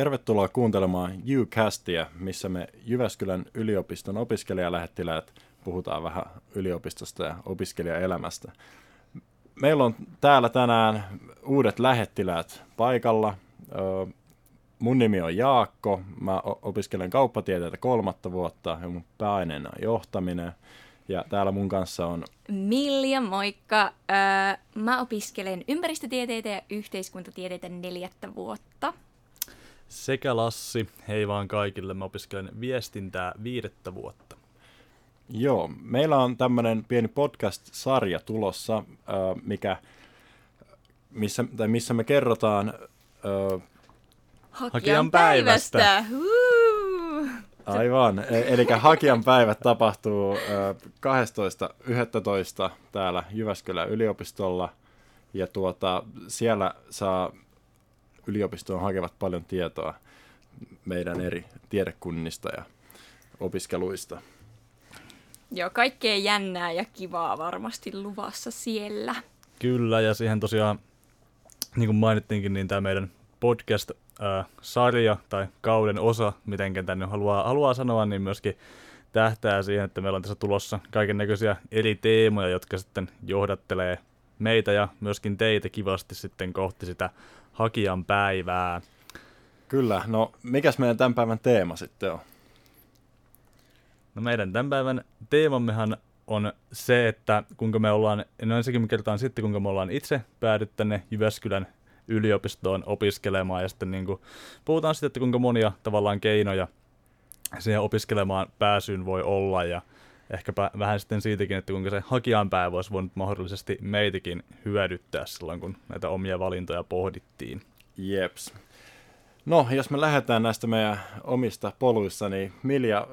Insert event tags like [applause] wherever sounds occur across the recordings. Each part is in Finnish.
Tervetuloa kuuntelemaan UCastia, missä me Jyväskylän yliopiston opiskelijalähettiläät puhutaan vähän yliopistosta ja opiskelijaelämästä. Meillä on täällä tänään uudet lähettiläät paikalla. Mun nimi on Jaakko, mä opiskelen kauppatieteitä kolmatta vuotta ja mun pääaineena on johtaminen. Ja täällä mun kanssa on... Milja, moikka! mä opiskelen ympäristötieteitä ja yhteiskuntatieteitä neljättä vuotta. Sekä Lassi, hei vaan kaikille, mä opiskelen viestintää viidettä vuotta. Joo, meillä on tämmöinen pieni podcast-sarja tulossa, mikä, missä, tai missä me kerrotaan Hakijan, Hakijan päivästä. päivästä. Aivan. E- eli Hakijan päivät tapahtuu 12.11. täällä Jyväskylän yliopistolla. Ja tuota, siellä saa yliopistoon hakevat paljon tietoa meidän eri tiedekunnista ja opiskeluista. Joo, kaikkea jännää ja kivaa varmasti luvassa siellä. Kyllä, ja siihen tosiaan, niin kuin mainittiinkin, niin tämä meidän podcast-sarja tai kauden osa, miten tänne haluaa, haluaa sanoa, niin myöskin tähtää siihen, että meillä on tässä tulossa kaiken näköisiä eri teemoja, jotka sitten johdattelee meitä ja myöskin teitä kivasti sitten kohti sitä hakijan päivää. Kyllä, no mikäs meidän tämän päivän teema sitten on? No meidän tämän päivän teemammehan on se, että kuinka me ollaan, no ensinnäkin me kertaan sitten, kuinka me ollaan itse päädyt tänne Jyväskylän yliopistoon opiskelemaan ja sitten niin kuin, puhutaan sitten, että kuinka monia tavallaan keinoja siihen opiskelemaan pääsyyn voi olla ja ehkäpä vähän sitten siitäkin, että kuinka se hakijan päivä olisi voinut mahdollisesti meitäkin hyödyttää silloin, kun näitä omia valintoja pohdittiin. Jeps. No, jos me lähdetään näistä meidän omista poluissa, niin Milja,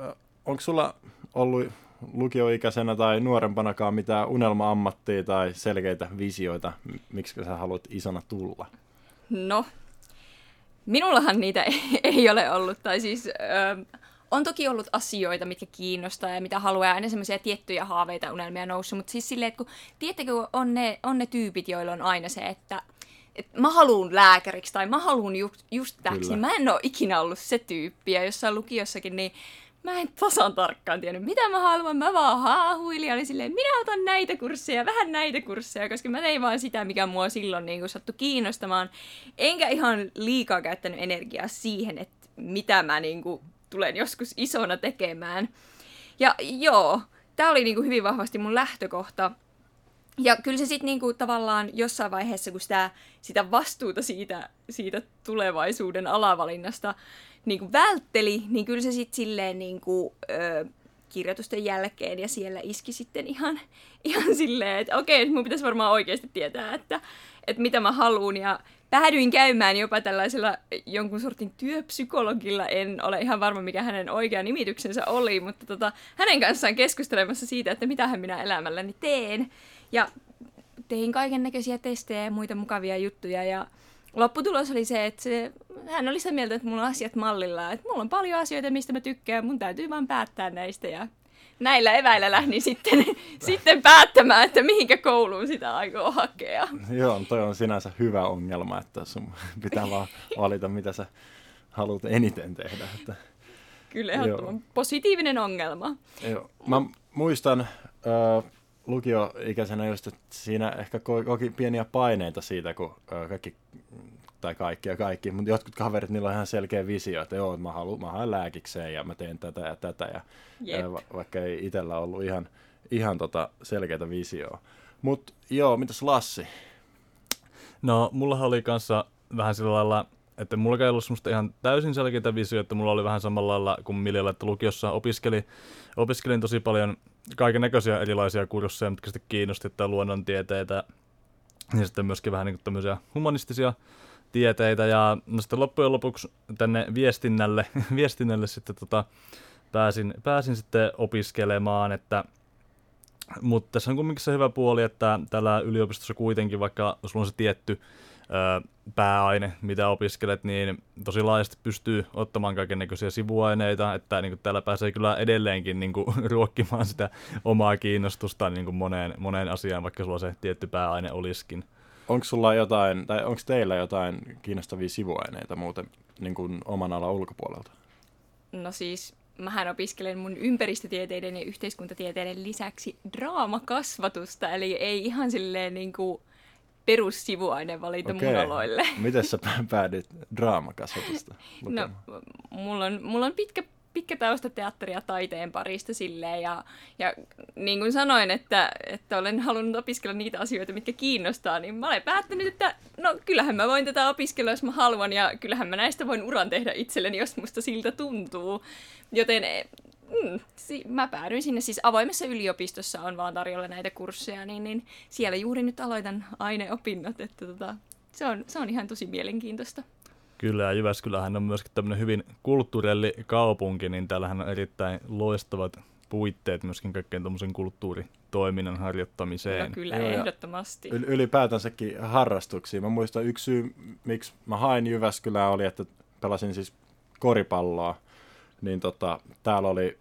onko sulla ollut lukioikäisenä tai nuorempanakaan mitään unelma-ammattia tai selkeitä visioita, miksi sä haluat isona tulla? No, minullahan niitä [laughs] ei ole ollut, tai siis... Öö, on toki ollut asioita, mitkä kiinnostaa ja mitä haluaa, aina semmoisia tiettyjä haaveita, unelmia noussut, mutta siis silleen, että kun, tiedättekö, on ne, on ne tyypit, joilla on aina se, että et mä haluun lääkäriksi tai mä haluun ju, just täksi, niin mä en ole ikinä ollut se tyyppi, ja jossain lukiossakin, niin mä en tasan tarkkaan tiennyt, mitä mä haluan. Mä vaan haahuilin ja olin silleen, minä otan näitä kursseja, vähän näitä kursseja, koska mä tein vaan sitä, mikä mua silloin niin kuin sattui kiinnostamaan. Enkä ihan liikaa käyttänyt energiaa siihen, että mitä mä niin kuin tulen joskus isona tekemään. Ja joo, tämä oli niinku hyvin vahvasti mun lähtökohta. Ja kyllä se sitten niinku tavallaan jossain vaiheessa, kun sitä, sitä vastuuta siitä, siitä tulevaisuuden alavalinnasta niinku vältteli, niin kyllä se sitten silleen niinku, ö, kirjoitusten jälkeen ja siellä iski sitten ihan, ihan silleen, että okei, okay, mun pitäisi varmaan oikeasti tietää, että, että mitä mä haluan. Ja päädyin käymään jopa tällaisella jonkun sortin työpsykologilla. En ole ihan varma, mikä hänen oikea nimityksensä oli, mutta tota, hänen kanssaan keskustelemassa siitä, että mitä hän minä elämälläni teen. Ja tein kaiken näköisiä testejä ja muita mukavia juttuja ja lopputulos oli se, että se, hän oli sitä mieltä, että mulla on asiat mallilla, että mulla on paljon asioita, mistä mä tykkään, mun täytyy vaan päättää näistä ja näillä eväillä lähdin sitten, [laughs] sitten päättämään, että mihinkä kouluun sitä aikoo hakea. Joo, toi on sinänsä hyvä ongelma, että sun pitää vaan valita, mitä sä haluat eniten tehdä. Että... Kyllä, ehdottoman positiivinen ongelma. Joo. Mä muistan äh, lukioikäisenä just, että siinä ehkä koki pieniä paineita siitä, kun kaikki tai kaikki ja kaikki, mutta jotkut kaverit, niillä on ihan selkeä visio, että joo, mä haluan, mä haluan lääkikseen ja mä teen tätä ja tätä, ja ää, va- vaikka ei itsellä ollut ihan, ihan tota selkeää visioa. Mutta joo, mitäs Lassi? No, mulla oli kanssa vähän sillä lailla, että mulla ei ollut semmoista ihan täysin selkeää visioa, että mulla oli vähän samalla lailla kuin Miljalla, että lukiossa opiskeli, opiskelin tosi paljon kaiken näköisiä erilaisia kursseja, mitkä sitten kiinnosti, että luonnontieteitä, ja sitten myöskin vähän niin kuin humanistisia tieteitä. Ja no sitten loppujen lopuksi tänne viestinnälle, [laughs] viestinnälle sitten tota, pääsin, pääsin sitten opiskelemaan, että mutta tässä on kuitenkin se hyvä puoli, että tällä yliopistossa kuitenkin, vaikka sulla on se tietty pääaine, mitä opiskelet, niin tosi laajasti pystyy ottamaan kaiken näköisiä sivuaineita, että niin kuin, täällä pääsee kyllä edelleenkin niin kuin, [laughs] ruokkimaan sitä omaa kiinnostusta niin kuin moneen, moneen asiaan, vaikka sulla se tietty pääaine olisikin. Onko sulla jotain, tai onko teillä jotain kiinnostavia sivuaineita muuten niin kuin oman alan ulkopuolelta? No siis, mähän opiskelen mun ympäristötieteiden ja yhteiskuntatieteiden lisäksi draamakasvatusta, eli ei ihan silleen niin kuin perussivuainevalinta okay. mun aloille. [laughs] Miten sä päädyit draamakasvatusta No, mulla on, mulla on pitkä pitkä tausta teatteri- ja taiteen parista silleen, ja, ja niin kuin sanoin, että, että olen halunnut opiskella niitä asioita, mitkä kiinnostaa, niin mä olen päättänyt, että no kyllähän mä voin tätä opiskella, jos mä haluan, ja kyllähän mä näistä voin uran tehdä itselleni, jos musta siltä tuntuu. Joten mm, si- mä päädyin sinne, siis avoimessa yliopistossa on vaan tarjolla näitä kursseja, niin, niin siellä juuri nyt aloitan aineopinnot, että tota, se, on, se on ihan tosi mielenkiintoista. Kyllä, ja Jyväskylähän on myöskin tämmöinen hyvin kulttuurelli kaupunki, niin täällähän on erittäin loistavat puitteet myöskin kaikkeen tuommoisen kulttuuritoiminnan harjoittamiseen. No kyllä, Joo, ehdottomasti. Ylipäätänsäkin harrastuksia. Mä muistan yksi syy, miksi mä hain Jyväskylää oli, että pelasin siis koripalloa. Niin tota, täällä oli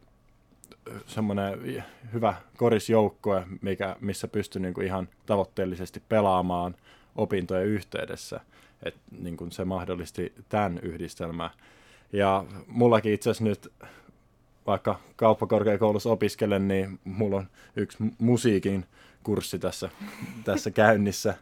semmoinen hyvä korisjoukkue, mikä, missä pystyi niinku ihan tavoitteellisesti pelaamaan opintojen yhteydessä – että niin kuin se mahdollisti tämän yhdistelmän. Ja mullakin itse asiassa nyt, vaikka kauppakorkeakoulussa opiskelen, niin mulla on yksi musiikin kurssi tässä, tässä käynnissä.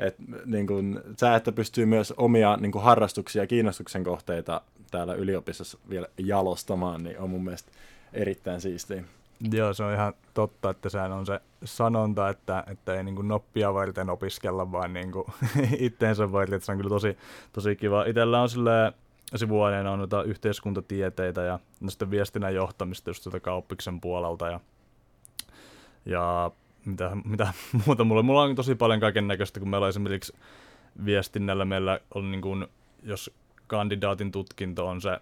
Et, niin kun, sä, että pystyy myös omia niin kun, harrastuksia ja kiinnostuksen kohteita täällä yliopistossa vielä jalostamaan, niin on mun mielestä erittäin siistiä. Joo, se on ihan totta, että sehän on se sanonta, että, että ei niin noppia varten opiskella, vaan niin kuin [laughs] itteensä varten. Että se on kyllä tosi, tosi kiva. Itellä on sille sivuaineena on noita yhteiskuntatieteitä ja no sitten viestinnän johtamista just kauppiksen puolelta. Ja, ja mitä, mitä [laughs] muuta mulla, mulla on tosi paljon kaiken näköistä, kun meillä on esimerkiksi viestinnällä meillä on niin kuin, jos kandidaatin tutkinto on se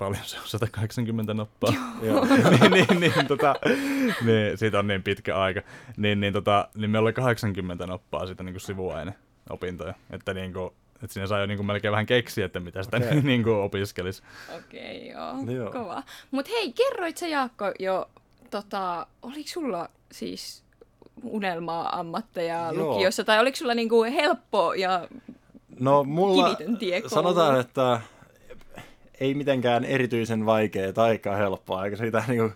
paljon se on 180 noppaa. [laughs] niin, niin, niin, tota, niin, siitä on niin pitkä aika. Niin, niin, tota, niin meillä oli 80 noppaa sitä niin kuin sivuaine opintoja. Että niin kuin, että siinä saa jo niin kuin melkein vähän keksiä, että mitä sitä okay. [laughs] niin kuin opiskelisi. Okei, okay, joo. joo. Kova. Mutta hei, kerroit sä Jaakko jo, tota, oliko sulla siis unelmaa ammatteja joo. lukiossa, tai oliko sulla niinku helppo ja no, mulla tie Sanotaan, että ei mitenkään erityisen vaikea tai aika helppoa. Eikä siitä, niin kuin,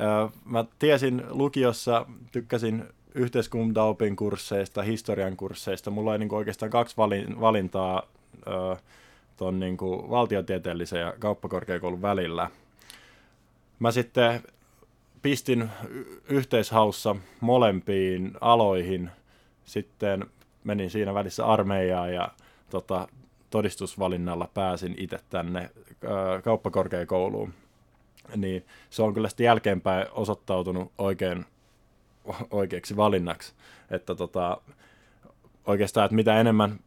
äh, mä tiesin lukiossa, tykkäsin yhteiskuntaopin kursseista, historian kursseista. Mulla oli niin kuin oikeastaan kaksi valin, valintaa äh, tuon niin kuin valtiotieteellisen ja kauppakorkeakoulun välillä. Mä sitten pistin yhteishaussa molempiin aloihin. Sitten menin siinä välissä armeijaan ja tota, todistusvalinnalla pääsin itse tänne kauppakorkeakouluun, niin se on kyllä sitten jälkeenpäin osoittautunut oikein oikeaksi valinnaksi. Että tota, oikeastaan, että mitä enemmän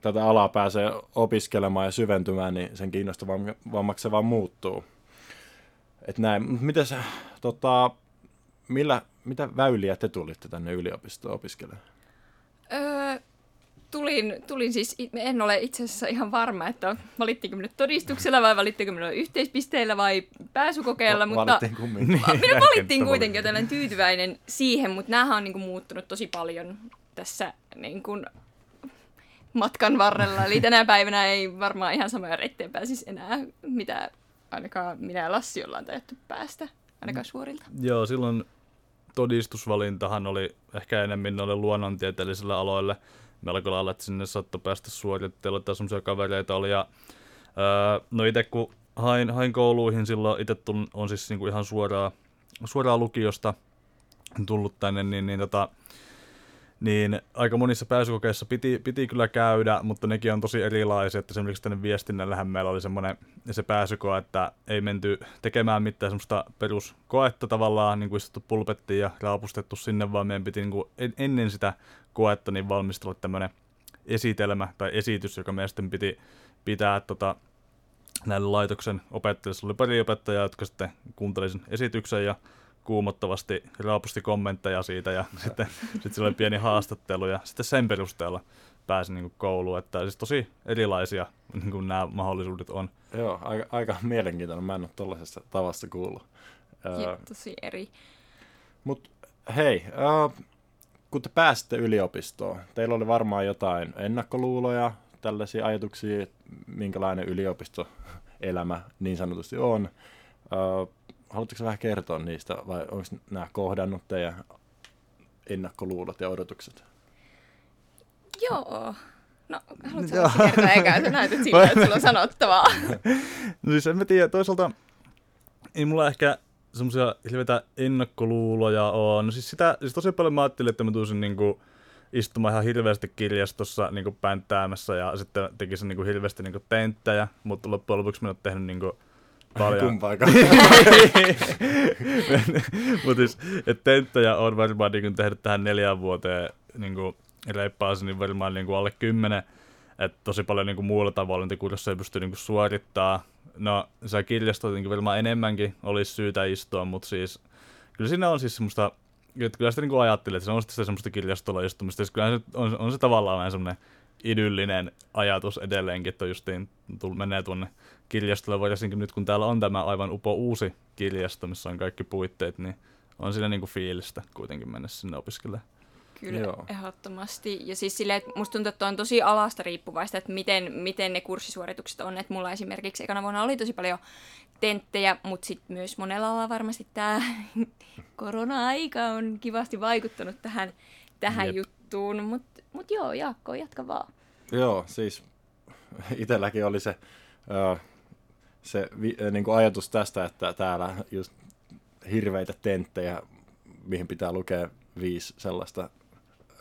tätä alaa pääsee opiskelemaan ja syventymään, niin sen kiinnostavammaksi se vaan muuttuu. Et näin. Mites, tota, millä, mitä väyliä te tulitte tänne yliopistoon opiskelemaan? Öö, tulin, tulin siis, en ole itse asiassa ihan varma, että valittiinko minut todistuksella vai valittiinko minut yhteispisteillä vai pääsykokeella, Va- mutta niin, minut valittiin [laughs] kuitenkin, joten olen tyytyväinen siihen, mutta nämä on niin kuin, muuttunut tosi paljon tässä niin kuin, matkan varrella. Eli tänä päivänä ei varmaan ihan samoja reittejä pääsisi enää, mitä ainakaan minä ja Lassi ollaan tajattu päästä, ainakaan suorilta. Joo, silloin todistusvalintahan oli ehkä enemmän noille luonnontieteellisille aloille melko lailla, että sinne saattoi päästä suoritteella tai semmoisia kavereita oli. Ja, ää, no itse kun hain, hain kouluihin silloin, itse on siis niinku ihan suoraa, suoraa lukiosta tullut tänne, niin, niin tota, niin aika monissa pääsykokeissa piti, piti kyllä käydä, mutta nekin on tosi erilaisia, että esimerkiksi tänne viestinnällähän meillä oli semmoinen se pääsykoe, että ei menty tekemään mitään semmoista peruskoetta tavallaan, niin kuin istuttu pulpettiin ja raapustettu sinne, vaan meidän piti niin kuin ennen sitä koetta niin valmistella tämmöinen esitelmä tai esitys, joka meidän sitten piti pitää tota, näille laitoksen opettajille. oli pari opettajaa, jotka sitten kuunteli sen esityksen ja kuumottavasti raapusti kommentteja siitä ja [laughs] sitten, sitten sillä oli pieni haastattelu ja sitten sen perusteella pääsi niin kouluun. Että siis tosi erilaisia niin kuin nämä mahdollisuudet on. Joo, aika, aika mielenkiintoinen. Mä en ole tuollaisesta tavasta kuullut. Ja, tosi eri. Mutta hei, uh, kun te pääsitte yliopistoon, teillä oli varmaan jotain ennakkoluuloja tällaisia ajatuksia, että minkälainen yliopistoelämä niin sanotusti on. Ö, haluatteko vähän kertoa niistä vai onko nämä kohdannut teidän ennakkoluulot ja odotukset? Joo. No, haluatko Joo. kertoa eikä sä näytät [laughs] siltä, että sulla on sanottavaa? [laughs] no siis en mä tiedä, toisaalta ei mulla ehkä semmoisia hirveitä ennakkoluuloja on. No siis sitä, siis tosi paljon mä ajattelin, että mä tulisin niinku istumaan ihan hirveästi kirjastossa niinku pänttäämässä ja sitten tekisin niinku hirveästi niinku tenttejä, mutta loppujen lopuksi mä en ole tehnyt niinku paljon. Kumpaakaan. [laughs] mutta siis, että tenttejä on varmaan niin tehnyt tähän neljään vuoteen niin kuin reippaasi, niin varmaan niin kuin alle kymmenen. Että tosi paljon niin kuin muulla tavalla niitä kursseja pystyy niin kuin suorittaa. No, se kirjasto niin varmaan enemmänkin olisi syytä istua, mutta siis kyllä siinä on siis semmoista, että kyllä sitä niin kuin ajattelee, että se on sitä semmoista kirjastolla istumista. Siis kyllä se on, on se tavallaan vähän semmoinen idyllinen ajatus edelleenkin, että justiin menee tuonne kirjastolle, varsinkin nyt kun täällä on tämä aivan upo uusi kirjasto, missä on kaikki puitteet, niin on siinä niinku fiilistä kuitenkin mennä sinne opiskelemaan. Kyllä, Joo. ehdottomasti. Ja siis silleen, että musta tuntuu, että on tosi alasta riippuvaista, että miten, miten ne kurssisuoritukset on. Että mulla esimerkiksi ekana vuonna oli tosi paljon tenttejä, mutta sitten myös monella alalla varmasti tämä [laughs] korona-aika on kivasti vaikuttanut tähän, tähän juttuun. Mutta mut joo, Jaakko, jatka vaan. Joo, siis itselläkin oli se, se niin kuin ajatus tästä, että täällä just hirveitä tenttejä, mihin pitää lukea viisi sellaista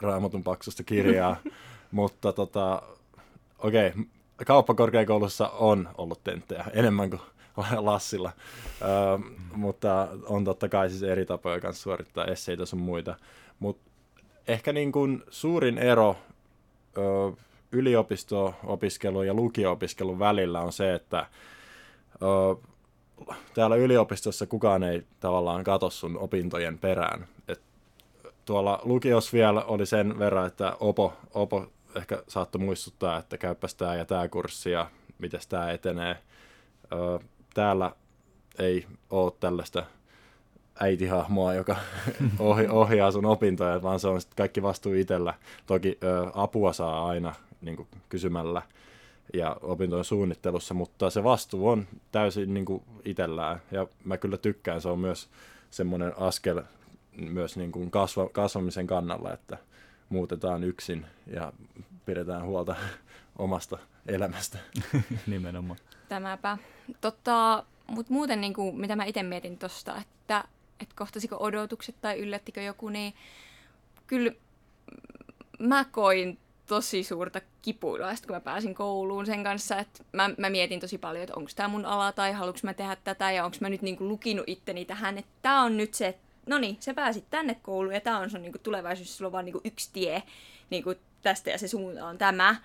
raamatun paksusta kirjaa. [laughs] Mutta tota, okei, okay, kauppakorkeakoulussa on ollut tenttejä enemmän kuin Lassilla, ö, mutta on totta kai siis eri tapoja kanssa suorittaa esseitä sun muita. Mutta ehkä niin kuin suurin ero ö, yliopisto-opiskelun ja lukio-opiskelun välillä on se, että ö, täällä yliopistossa kukaan ei tavallaan katso sun opintojen perään. Et tuolla lukios vielä oli sen verran, että Opo, Opo ehkä saattoi muistuttaa, että käypäs tämä ja tämä kurssi ja miten tämä etenee. Ö, täällä ei ole tällaista äitihahmoa, joka [laughs] ohi, ohjaa sun opintoja, vaan se on sitten kaikki vastuu itsellä. Toki ö, apua saa aina niin kuin kysymällä ja opintojen suunnittelussa, mutta se vastuu on täysin niin kuin itsellään. Ja mä kyllä tykkään, se on myös semmoinen askel myös niin kuin kasva, kasvamisen kannalla, että muutetaan yksin ja pidetään huolta [laughs] omasta elämästä. [laughs] Nimenomaan. Tämäpä. Totta, mutta muuten niin kuin, mitä mä itse mietin tuosta, että, että kohtasiko odotukset tai yllättikö joku, niin kyllä mä koin tosi suurta kipuilua, kun mä pääsin kouluun sen kanssa, että mä, mä mietin tosi paljon, että onko tämä mun ala tai haluanko mä tehdä tätä ja onko mä nyt niinku lukinut itteni tähän, että tämä on nyt se, no niin, sä pääsit tänne kouluun ja tämä on sun niinku tulevaisuus, sulla on vaan niinku yksi tie niinku tästä ja se suunta on tämä.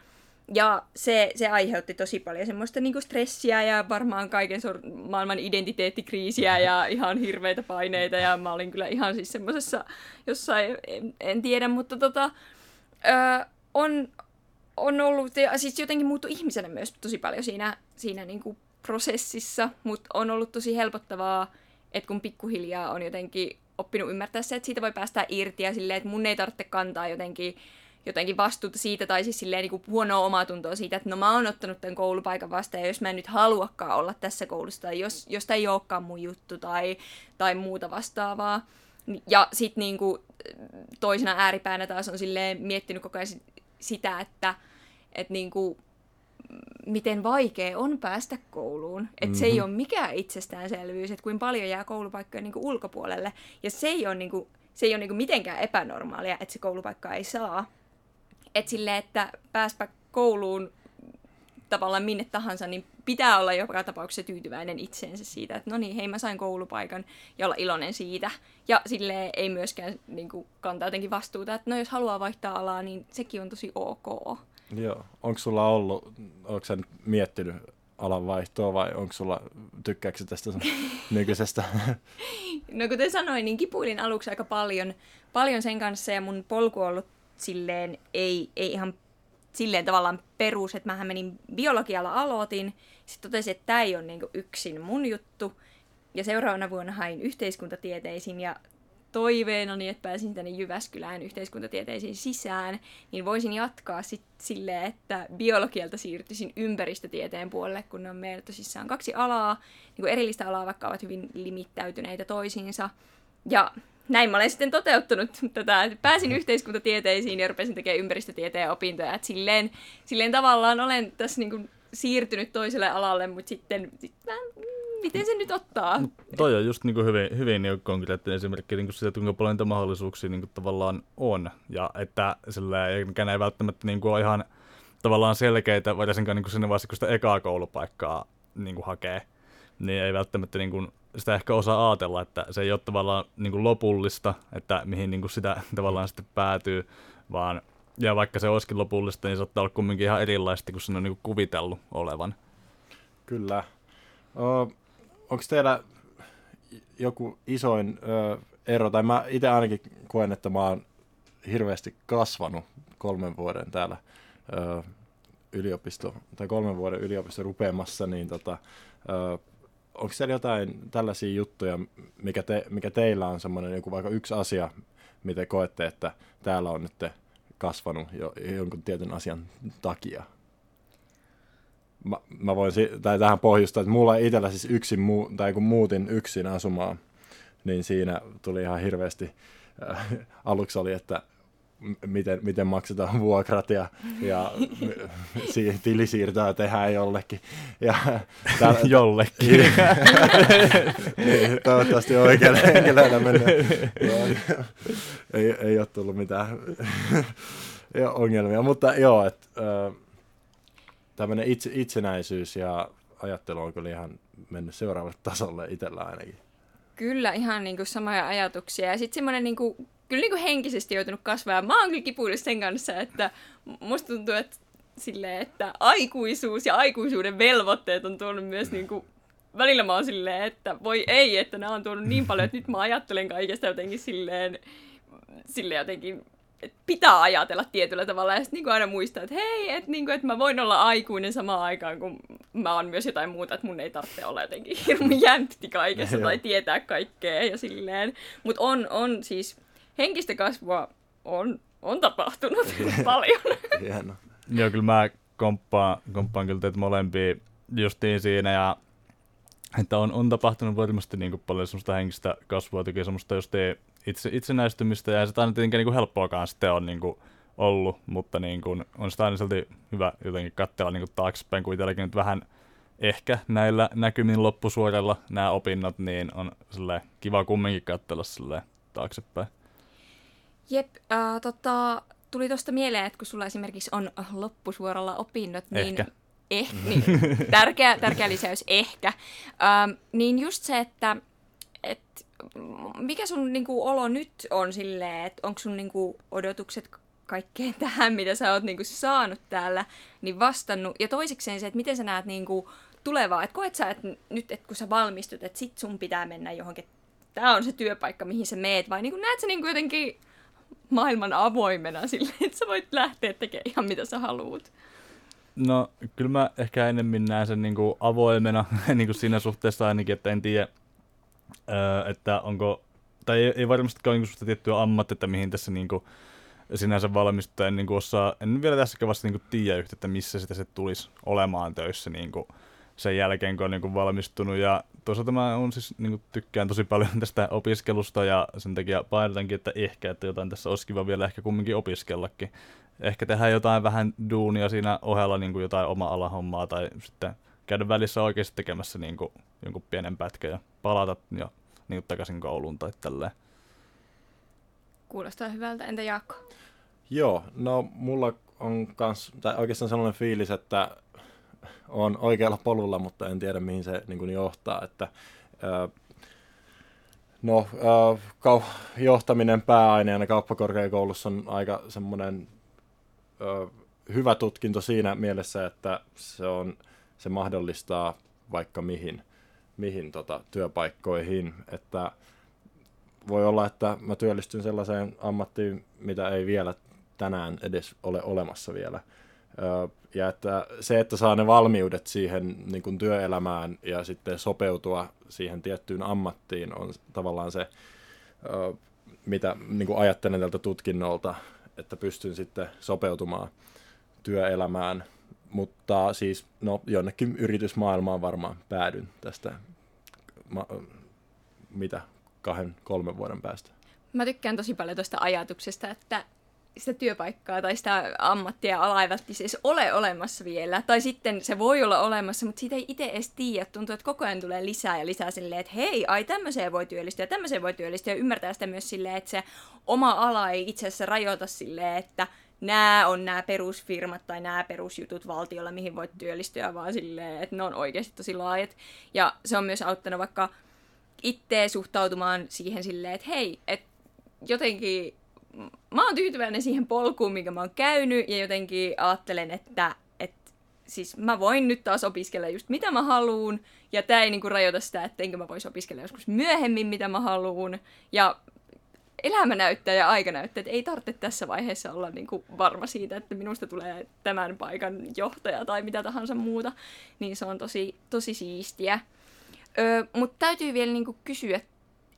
Ja se, se aiheutti tosi paljon semmoista niinku stressiä ja varmaan kaiken sor- maailman identiteettikriisiä ja [laughs] ihan hirveitä paineita. Ja mä olin kyllä ihan siis semmoisessa jossain, en, en tiedä, mutta tota, öö, on, on ollut, ja siis jotenkin muuttu ihmisenä myös tosi paljon siinä, siinä niinku prosessissa, mutta on ollut tosi helpottavaa, että kun pikkuhiljaa on jotenkin oppinut ymmärtää se, että siitä voi päästä irti ja silleen, että mun ei tarvitse kantaa jotenkin jotenkin vastuuta siitä, tai siis silleen niin huonoa omatuntoa siitä, että no mä oon ottanut tämän koulupaikan vastaan, ja jos mä en nyt haluakaan olla tässä koulussa, tai jos, jos tämä ei olekaan mun juttu, tai, tai muuta vastaavaa. Ja sitten niin toisena ääripäänä taas on silleen miettinyt koko ajan sitä, että, että niin kuin, miten vaikea on päästä kouluun. Että mm-hmm. se ei mhm. ole mikään itsestäänselvyys, että kuin paljon jää koulupaikkoja niin kuin ulkopuolelle. Ja se ei ole, niin kuin, se ei ole niin kuin mitenkään epänormaalia, että se koulupaikka ei saa. Että silleen, että pääspä kouluun tavallaan minne tahansa, niin pitää olla joka tapauksessa tyytyväinen itseensä siitä, että no niin, hei mä sain koulupaikan ja olla iloinen siitä. Ja sille ei myöskään niin kuin, kantaa jotenkin vastuuta, että no jos haluaa vaihtaa alaa, niin sekin on tosi ok. Joo. Onko sulla ollut, onko sä nyt miettinyt alan vaihtoa vai onko sulla, tykkääkö tästä [laughs] nykyisestä? no kuten sanoin, niin kipuilin aluksi aika paljon, paljon sen kanssa ja mun polku on ollut silleen ei, ei ihan silleen tavallaan perus, että mähän menin biologialla aloitin, sitten totesin, että tämä ei ole niinku yksin mun juttu, ja seuraavana vuonna hain yhteiskuntatieteisiin, ja toiveena, niin että pääsin tänne Jyväskylään yhteiskuntatieteisiin sisään, niin voisin jatkaa sitten silleen, että biologialta siirtyisin ympäristötieteen puolelle, kun ne on meillä tosissaan kaksi alaa, niin erillistä alaa, vaikka ovat hyvin limittäytyneitä toisiinsa. Ja näin mä olen sitten toteuttanut tätä, että pääsin yhteiskuntatieteisiin ja rupesin tekemään ympäristötieteen opintoja. Että silleen, silleen tavallaan olen tässä niin kuin siirtynyt toiselle alalle, mutta sitten sit mä, miten se nyt ottaa? No, toi on just niin kuin hyvin, hyvin niin konkreettinen esimerkki niin kuin siitä, kuinka paljon niitä mahdollisuuksia niin kuin tavallaan on. Ja että sillä ei, ei välttämättä niin kuin ole ihan tavallaan selkeitä, varsinkaan niin sinne vaiheessa, kun sitä ekaa koulupaikkaa niin kuin hakee, niin ei välttämättä niin kuin sitä ehkä osaa ajatella, että se ei ole tavallaan niin kuin lopullista, että mihin niin kuin sitä [laughs] tavallaan sitten päätyy, vaan ja vaikka se olisikin lopullista, niin se ottaa olla kumminkin ihan erilaista kuin se on niin kuin kuvitellut olevan. Kyllä. O, onko teillä joku isoin ö, ero, tai mä itse ainakin koen, että mä oon hirveästi kasvanut kolmen vuoden täällä ö, yliopisto, tai kolmen vuoden yliopisto rupeamassa, niin tota, ö, onko siellä jotain tällaisia juttuja, mikä, te, mikä teillä on semmoinen joku vaikka yksi asia, mitä koette, että täällä on nyt kasvanut jo, jonkun tietyn asian takia? Mä, mä voin si- tai tähän pohjustaa, että mulla itsellä siis yksin, muu- tai kun muutin yksin asumaan, niin siinä tuli ihan hirveästi, äh, [laughs] aluksi oli, että miten, miten maksetaan vuokrat ja, ja tilisiirtoa tehdään jollekin. Ja, täällä, [laughs] jollekin. niin, toivottavasti oikealle henkilölle mennyt. ei, ei ole tullut mitään ongelmia, mutta joo, että tämmöinen itse, itsenäisyys ja ajattelu on kyllä ihan mennyt seuraavalle tasolle itsellä ainakin. Kyllä, ihan niin kuin samoja ajatuksia. Ja sitten semmoinen niin kyllä niin kuin henkisesti joutunut kasvaa. Mä oon kyllä kipuillut sen kanssa, että musta tuntuu, että silleen, että aikuisuus ja aikuisuuden velvoitteet on tuonut myös niin kuin, välillä mä oon silleen, että voi ei, että nämä on tuonut niin paljon, että nyt mä ajattelen kaikesta jotenkin silleen, silleen jotenkin että pitää ajatella tietyllä tavalla ja sitten niin aina muistaa, että hei, että, niin kuin, että mä voin olla aikuinen samaan aikaan, kun mä oon myös jotain muuta, että mun ei tarvitse olla jotenkin [laughs] hirveän jämpti kaikessa tai tietää kaikkea ja silleen. Mutta on, on siis henkistä kasvua on, on tapahtunut [laughs] [laughs] paljon. Hieno. Joo, kyllä mä komppaan, komppaan kyllä teitä molempia justiin siinä ja että on, on tapahtunut varmasti niin kuin paljon semmoista henkistä kasvua, toki semmoista just itse, itsenäistymistä ja se aina tietenkin niin kuin helppoakaan sitten on niin kuin ollut, mutta niin kuin, on sitä aina silti hyvä jotenkin katsella niin kuin taaksepäin, kun itselläkin nyt vähän ehkä näillä näkymin loppusuorella nämä opinnot, niin on kiva kumminkin katsella taaksepäin. Jep, äh, tota, tuli tuosta mieleen, että kun sulla esimerkiksi on loppusuoralla opinnot, niin... Ehkä. Eh, niin tärkeä, tärkeä lisäys, ehkä. Ähm, niin just se, että et, mikä sun niinku, olo nyt on silleen, että onko sun niinku, odotukset kaikkeen tähän, mitä sä oot niinku, saanut täällä, niin vastannut. Ja toisekseen se, että miten sä näet niinku, tulevaa, että koet sä, että nyt, että kun sä valmistut, että sit sun pitää mennä johonkin, tämä on se työpaikka, mihin sä meet, vai niin näet sä niin jotenkin maailman avoimena silleen, että sä voit lähteä tekemään ihan mitä sä haluut. No, kyllä mä ehkä enemmän näen sen niin kuin avoimena [laughs] niin kuin siinä suhteessa ainakin, että en tiedä, että onko, tai ei, ei varmastikaan niin sitä tiettyä ammattia, mihin tässä niin kuin, sinänsä valmistuu, en niin kuin osaa, en vielä tässäkään vasta niin tiedä yhtä, että missä sitä se tulisi olemaan töissä niin kuin, sen jälkeen, kun on niin kuin valmistunut. Ja toisaalta mä on siis, niin kuin, tykkään tosi paljon [laughs] tästä opiskelusta ja sen takia painotankin, että ehkä, että jotain tässä olisi kiva vielä ehkä kumminkin opiskellakin. Ehkä tehdä jotain vähän duunia siinä ohella, niin kuin jotain oma alahommaa tai sitten käydä välissä oikeasti tekemässä niin kuin, jonkun pienen pätkän ja palata ja niin takaisin kouluun tai tälleen. Kuulostaa hyvältä. Entä Jaakko? Joo, no mulla on kans, tai oikeastaan sellainen fiilis, että on oikealla polulla, mutta en tiedä mihin se niin kuin johtaa. Että, no, kau- johtaminen pääaineena kauppakorkeakoulussa on aika semmoinen hyvä tutkinto siinä mielessä, että se, on, se mahdollistaa vaikka mihin, mihin tota, työpaikkoihin. Että voi olla, että mä työllistyn sellaiseen ammattiin, mitä ei vielä tänään edes ole olemassa vielä ja että se, että saa ne valmiudet siihen niin kuin työelämään ja sitten sopeutua siihen tiettyyn ammattiin on tavallaan se mitä niin kuin ajattelen tältä tutkinnolta, että pystyn sitten sopeutumaan työelämään. Mutta siis no, jonnekin yritysmaailmaan varmaan päädyn tästä, ma, mitä, kahden, kolmen vuoden päästä. Mä tykkään tosi paljon tuosta ajatuksesta, että sitä työpaikkaa tai sitä ammattia ala ei siis ole olemassa vielä. Tai sitten se voi olla olemassa, mutta siitä ei itse edes tiedä. Tuntuu, että koko ajan tulee lisää ja lisää silleen, että hei, ai tämmöiseen voi työllistyä, tämmöiseen voi työllistyä. Ja ymmärtää sitä myös silleen, että se oma ala ei itse asiassa rajoita silleen, että nämä on nämä perusfirmat tai nämä perusjutut valtiolla, mihin voit työllistyä, vaan silleen, että ne on oikeasti tosi laajat. Ja se on myös auttanut vaikka itse suhtautumaan siihen silleen, että hei, että jotenkin mä oon tyytyväinen siihen polkuun, minkä mä oon käynyt, ja jotenkin ajattelen, että, siis mä voin nyt taas opiskella just mitä mä haluun, ja tää ei niinku rajoita sitä, että enkä mä vois opiskella joskus myöhemmin mitä mä haluun, ja elämä näyttää ja aika näyttää, että ei tarvitse tässä vaiheessa olla niinku varma siitä, että minusta tulee tämän paikan johtaja tai mitä tahansa muuta, niin se on tosi, tosi siistiä. Öö, Mutta täytyy vielä niinku kysyä,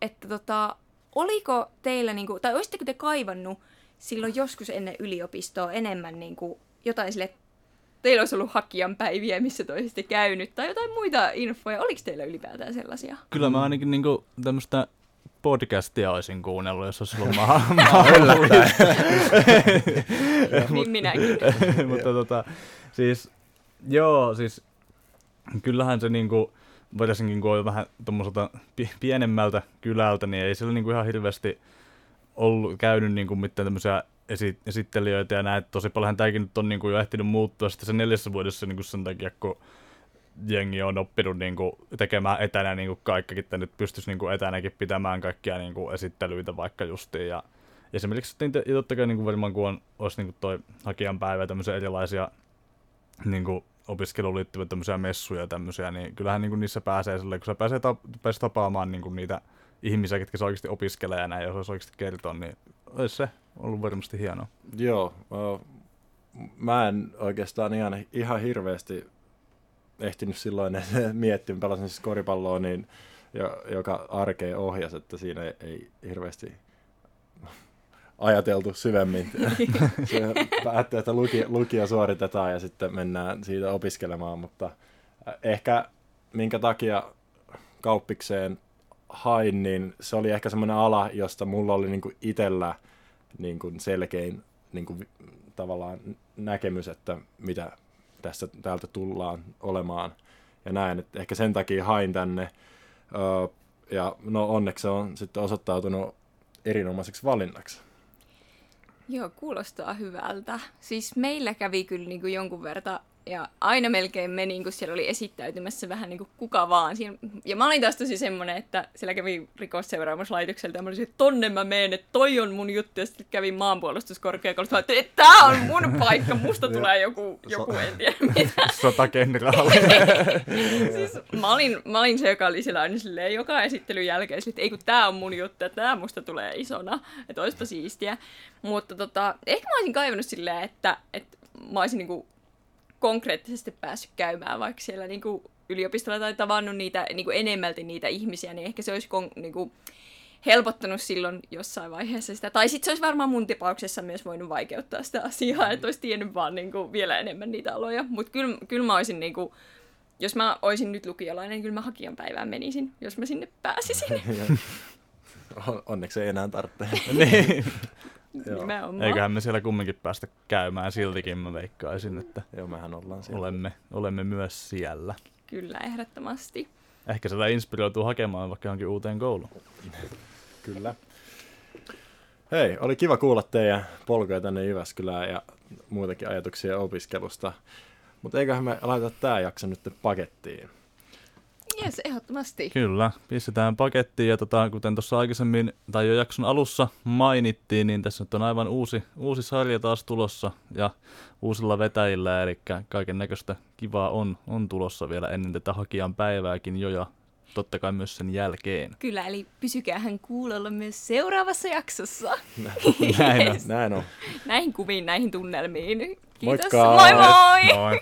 että tota, oliko teillä, niin kuin, tai olisitteko te kaivannut silloin joskus ennen yliopistoa enemmän niin kuin, jotain sille, teillä olisi ollut hakijan päiviä, missä te käynyt, tai jotain muita infoja. Oliko teillä ylipäätään sellaisia? Kyllä mä ainakin niin kuin, tämmöistä podcastia olisin kuunnellut, jos olisi ollut [laughs] mahdollista. niin minäkin. [laughs] mutta tota, siis, joo, siis kyllähän se niinku, varsinkin kun on vähän tuommoiselta pienemmältä kylältä, niin ei siellä niinku ihan hirveästi ollut käynyt niinku mitään tämmöisiä esi- esittelijöitä ja näin. Tosi paljonhan tämäkin nyt on niinku jo ehtinyt muuttua sitten se neljässä vuodessa niinku sen takia, kun jengi on oppinut niinku tekemään etänä niinku kaikki, että nyt pystyisi niinku etänäkin pitämään kaikkia niinku esittelyitä vaikka justiin. Ja esimerkiksi ja totta kai niinku varmaan kun on, olisi niinku toi hakijan päivä tämmöisiä erilaisia niinku opiskeluun liittyviä tämmöisiä messuja ja tämmöisiä, niin kyllähän niin kuin niissä pääsee silleen, kun sä pääsee, ta- pääsee tapaamaan niin kuin niitä ihmisiä, ketkä se oikeasti opiskelee ja näin, jos olisi oikeasti kertoa, niin olisi se ollut varmasti hienoa. Joo, mä en oikeastaan ihan, ihan hirveästi ehtinyt silloin [laughs] miettiä, pelasin siis koripalloa, niin, joka arkeen ohjasi, että siinä ei, ei hirveästi [laughs] ajateltu syvemmin. [laughs] Päättää, että lukio, lukio suoritetaan ja sitten mennään siitä opiskelemaan, mutta äh, ehkä minkä takia kauppikseen hain, niin se oli ehkä semmoinen ala, josta mulla oli niinku itsellä niinku selkein niinku tavallaan näkemys, että mitä tässä täältä tullaan olemaan ja näin. Että ehkä sen takia hain tänne. ja no onneksi se on sitten osoittautunut erinomaiseksi valinnaksi. Joo, kuulostaa hyvältä. Siis meillä kävi kyllä niin kuin jonkun verran ja aina melkein meni, kun siellä oli esittäytymässä vähän niin kuin kuka vaan. Siin, ja mä olin taas tosi semmonen, että siellä kävi rikosseuraamuslaitokselta ja mä olin että tonne mä menen, että toi on mun juttu. Ja sitten kävin maanpuolustuskorkeakoulusta, että, tää on mun paikka, musta [laughs] tulee joku, joku en tiedä mitä. [laughs] Sotakenraali. [laughs] siis mä olin, mä olin se, joka oli siellä aina silleen, joka esittelyn jälkeen, että ei kun tää on mun juttu, että tää musta tulee isona, että olisipa siistiä. Mutta tota, ehkä mä olisin kaivannut silleen, että, että mä olisin niinku konkreettisesti päässyt käymään vaikka siellä niin kuin yliopistolla tai tavannut niitä, niin kuin enemmälti niitä ihmisiä, niin ehkä se olisi kon, niin kuin, helpottanut silloin jossain vaiheessa sitä. Tai sitten se olisi varmaan mun tapauksessa myös voinut vaikeuttaa sitä asiaa, että olisi tiennyt vaan niin kuin, vielä enemmän niitä aloja. Mutta kyllä, kyllä mä olisin, niin kuin, jos mä olisin nyt lukiolainen, niin kyllä mä hakijan päivään menisin, jos mä sinne pääsisin. [laughs] Onneksi ei enää tarvitse. [laughs] niin. Eiköhän me siellä kumminkin päästä käymään siltikin, mä veikkaisin, että Joo, mehän ollaan siellä. Olemme, olemme myös siellä. Kyllä, ehdottomasti. Ehkä sitä inspiroituu hakemaan vaikka johonkin uuteen kouluun. [laughs] Kyllä. Hei, oli kiva kuulla teidän polkuja tänne Jyväskylään ja muitakin ajatuksia opiskelusta. Mutta eiköhän me laiteta tämä jakso nyt pakettiin. Jes, ehdottomasti. Kyllä, pistetään pakettiin ja tota, kuten tuossa aikaisemmin tai jo jakson alussa mainittiin, niin tässä nyt on aivan uusi, uusi sarja taas tulossa ja uusilla vetäjillä, eli kaiken näköistä kivaa on, on tulossa vielä ennen tätä hakijan päivääkin jo ja totta kai myös sen jälkeen. Kyllä, eli pysykäähän kuulolla myös seuraavassa jaksossa. [laughs] näin on. Näin on. Näihin kuviin, näihin tunnelmiin. Kiitos, Moikka! moi moi! moi.